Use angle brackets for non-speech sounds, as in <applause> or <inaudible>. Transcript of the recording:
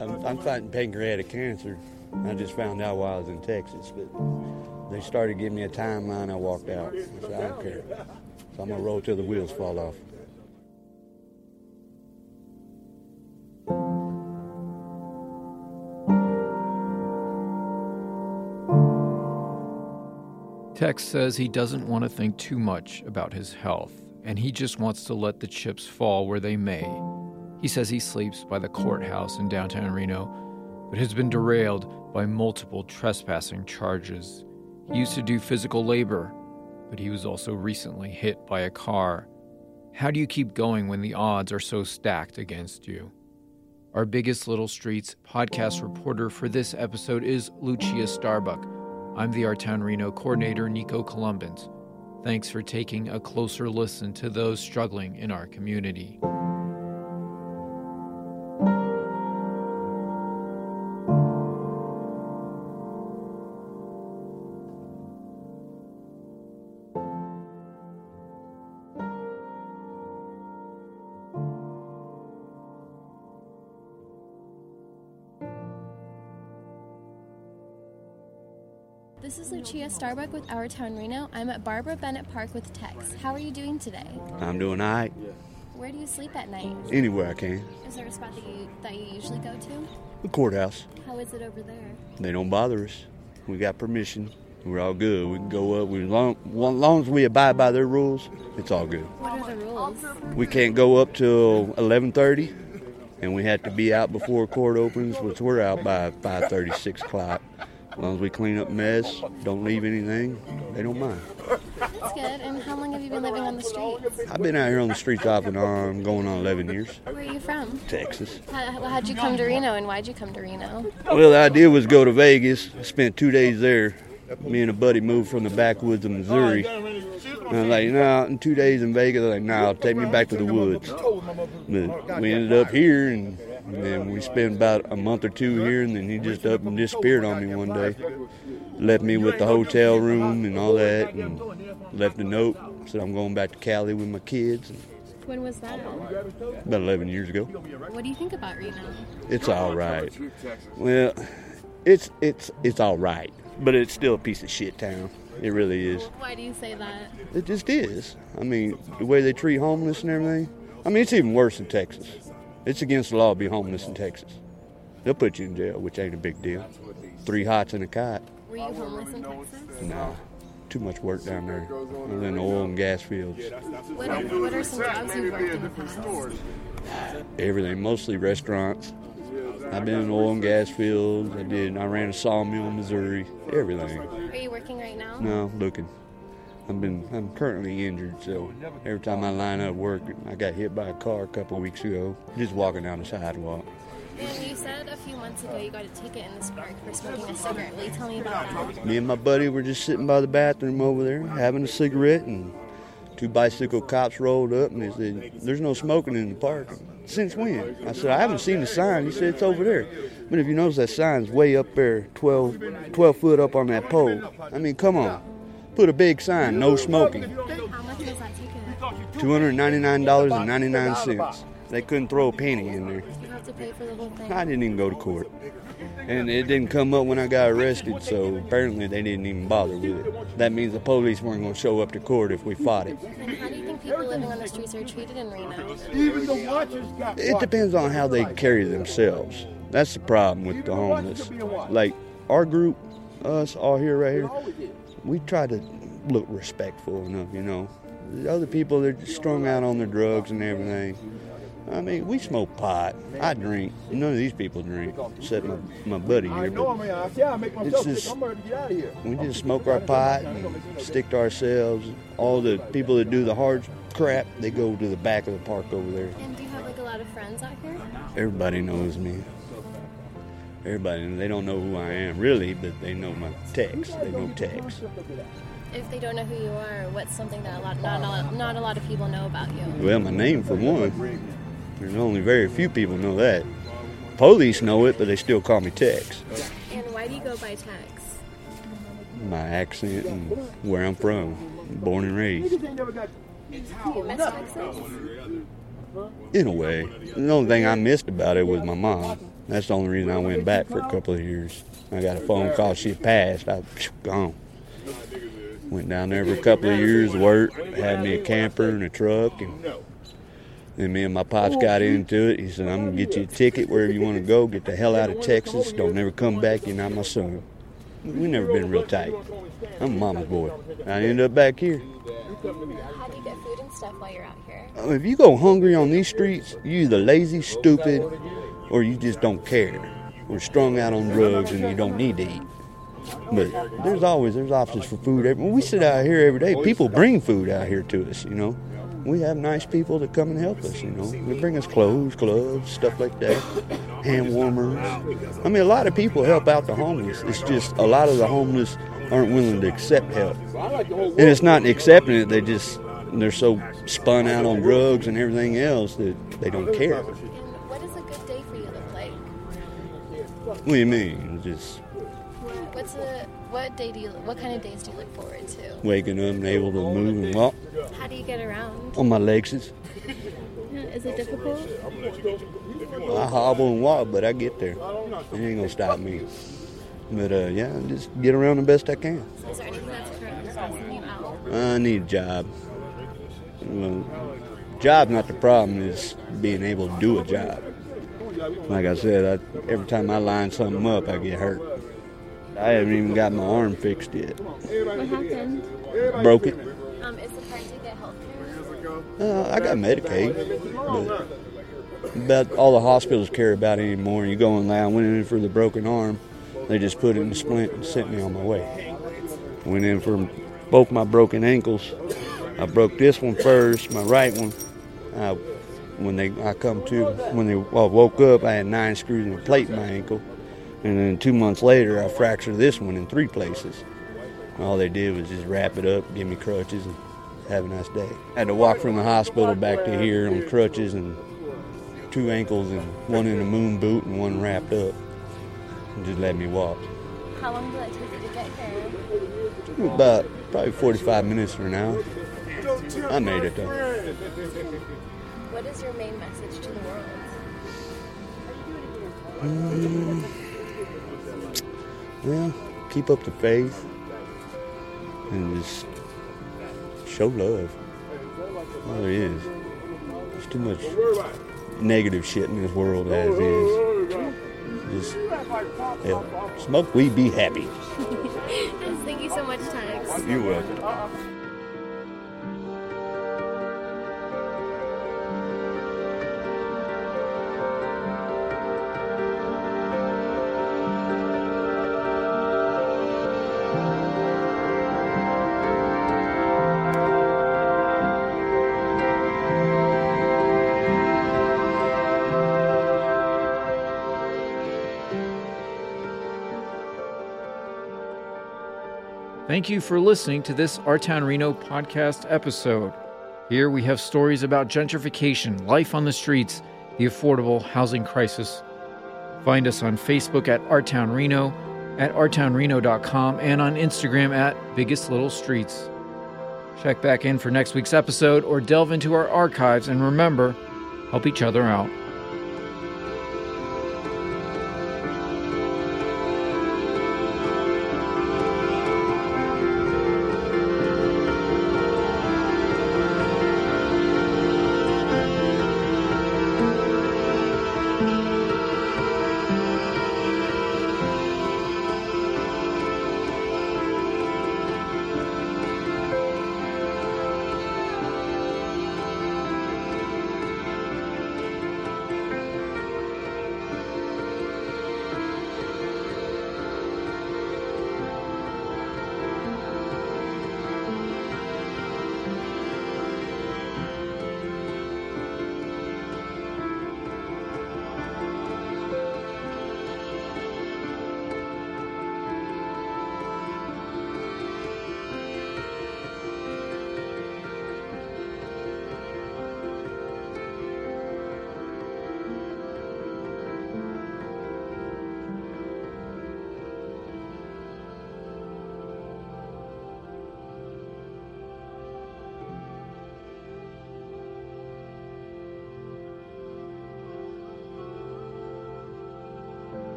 I'm, I'm fighting pancreatic cancer. I just found out while I was in Texas, but they started giving me a timeline. I walked out. I said, I don't care. So I'm gonna roll till the wheels fall off. Tex says he doesn't want to think too much about his health, and he just wants to let the chips fall where they may. He says he sleeps by the courthouse in downtown Reno, but has been derailed by multiple trespassing charges. He used to do physical labor, but he was also recently hit by a car. How do you keep going when the odds are so stacked against you? Our Biggest Little Streets podcast reporter for this episode is Lucia Starbuck. I'm the Our Town Reno coordinator, Nico Colombant. Thanks for taking a closer listen to those struggling in our community. This is Lucia Starbuck with Our Town Reno. I'm at Barbara Bennett Park with Tex. How are you doing today? I'm doing all right. Where do you sleep at night? Anywhere I can. Is there a spot that you that you usually go to? The courthouse. How is it over there? They don't bother us. We got permission. We're all good. We can go up. We, as, long, as long as we abide by their rules, it's all good. What are the rules? We can't go up till 11:30, and we have to be out before court opens, which we're out by 5:30, 6 o'clock. As long as we clean up mess, don't leave anything, they don't mind. That's good. And how long have you been living on the streets? I've been out here on the streets off and on, going on 11 years. Where are you from? Texas. How, how'd you come to Reno and why'd you come to Reno? Well, the idea was go to Vegas. Spent two days there. Me and a buddy moved from the backwoods of Missouri. And I was like, no, in two days in Vegas. I'm like, no, take me back to the woods. But we ended up here, and, and then we spent about a month or two here, and then he just up and disappeared on me one day. Left me with the hotel room and all that, and left a note. Said I'm going back to Cali with my kids. When was that? About 11 years ago. What do you think about Reno? It's all right. Well, it's it's it's all right, but it's still a piece of shit town. It really is. Why do you say that? It just is. I mean, the way they treat homeless and everything. I mean, it's even worse in Texas. It's against the law to be homeless in Texas. They'll put you in jail, which ain't a big deal. Three hots and a cot. Were you homeless in Texas? Nah, too much work down there. Other than the oil and gas fields. What are, what are some jobs you've worked in the past? Everything, mostly restaurants. I've been in oil and gas fields. I did. I ran a sawmill in Missouri. Everything. Are you working right now? No, looking. I've been. I'm currently injured, so every time I line up work, I got hit by a car a couple of weeks ago. Just walking down the sidewalk. And you said a few months ago you got a ticket in this park for smoking a cigarette. Will you tell me about that? Me and my buddy were just sitting by the bathroom over there, having a cigarette, and two bicycle cops rolled up and they said, "There's no smoking in the park." Since when? I said, "I haven't seen the sign." He said, "It's over there." But if you notice, that sign's way up there, 12, 12 foot up on that pole. I mean, come on, put a big sign, no smoking. How much was that ticket? Two hundred ninety-nine dollars and ninety-nine cents. They couldn't throw a penny in there. You have to pay for the. I didn't even go to court. And it didn't come up when I got arrested, so apparently they didn't even bother with it. That means the police weren't going to show up to court if we fought it. And how do you think people living on the streets are treated in Reno? It depends on how they carry themselves. That's the problem with the homeless. Like our group, us all here right here, we try to look respectful enough, you know. The other people, they're strung out on their drugs and everything. I mean, we smoke pot. I drink. None of these people drink, except my, my buddy here. But it's just, we just smoke our pot and stick to ourselves. All the people that do the hard crap, they go to the back of the park over there. And do you have like a lot of friends out here? Everybody knows me. Everybody, they don't know who I am really, but they know my Tex. They know Tex. If they don't know who you are, what's something that a lot, not, a lot, not a lot of people know about you? Well, my name for one. There's only very few people know that. Police know it, but they still call me Tex. And why do you go by Tex? My accent and where I'm from, born and raised. You miss Texas? In a way, the only thing I missed about it was my mom. That's the only reason I went back for a couple of years. I got a phone call she passed. I gone. Went down there for a couple of years, worked, had me a camper and a truck, and then me and my pops got into it. He said, "I'm gonna get you a ticket wherever you want to go. Get the hell out of Texas. Don't never come back. You're not my son." We never been real tight. I'm mama's boy. I ended up back here. How do you get food and stuff while you're out here? Uh, If you go hungry on these streets, you the lazy, stupid, or you just don't care, or strung out on drugs and you don't need to eat. But there's always there's options for food. When we sit out here every day, people bring food out here to us. You know, we have nice people that come and help us. You know, they bring us clothes, gloves, stuff like that, hand warmers. I mean, a lot of people help out the homeless. It's just a lot of the homeless aren't willing to accept help, and it's not accepting it. They just they're so spun out on drugs and everything else that they don't care. What do you mean? Just What's a what day do you what kind of days do you look forward to? waking up and able to move and walk How do you get around? on my legs. <laughs> Is it difficult? I hobble and walk, but I get there. It ain't gonna stop me. But uh, yeah, just get around the best I can. Is there anything that's stressing you out? I need a job. Well, job not the problem. Is being able to do a job. Like I said, I, every time I line something up, I get hurt. I haven't even got my arm fixed yet. What happened? Broke it. Um, is it hard to get health care? Uh, I got Medicaid, but about all the hospitals care about it anymore. You go in there, I went in for the broken arm. They just put it in a splint and sent me on my way. Went in for both my broken ankles. I broke this one first, my right one. I, when they I come to when they well, woke up, I had nine screws and a plate in my ankle, and then two months later, I fractured this one in three places. All they did was just wrap it up, give me crutches, and have a nice day. I had to walk from the hospital back to here on crutches and two ankles and one in a moon boot and one wrapped up. And just let me walk. How long did it take you to get here? About probably 45 minutes from now. I made it though. What is your main message to the world? Mm. Well, keep up the faith and just show love. All there is. There's too much negative shit in this world as is. Just yeah, smoke weed, be happy. <laughs> Thank you so much, Tex. You're welcome. Thank you for listening to this Our Town Reno podcast episode. Here we have stories about gentrification, life on the streets, the affordable housing crisis. Find us on Facebook at Our Town Reno, at ourtownreno.com, and on Instagram at Biggest Little Streets. Check back in for next week's episode or delve into our archives and remember, help each other out.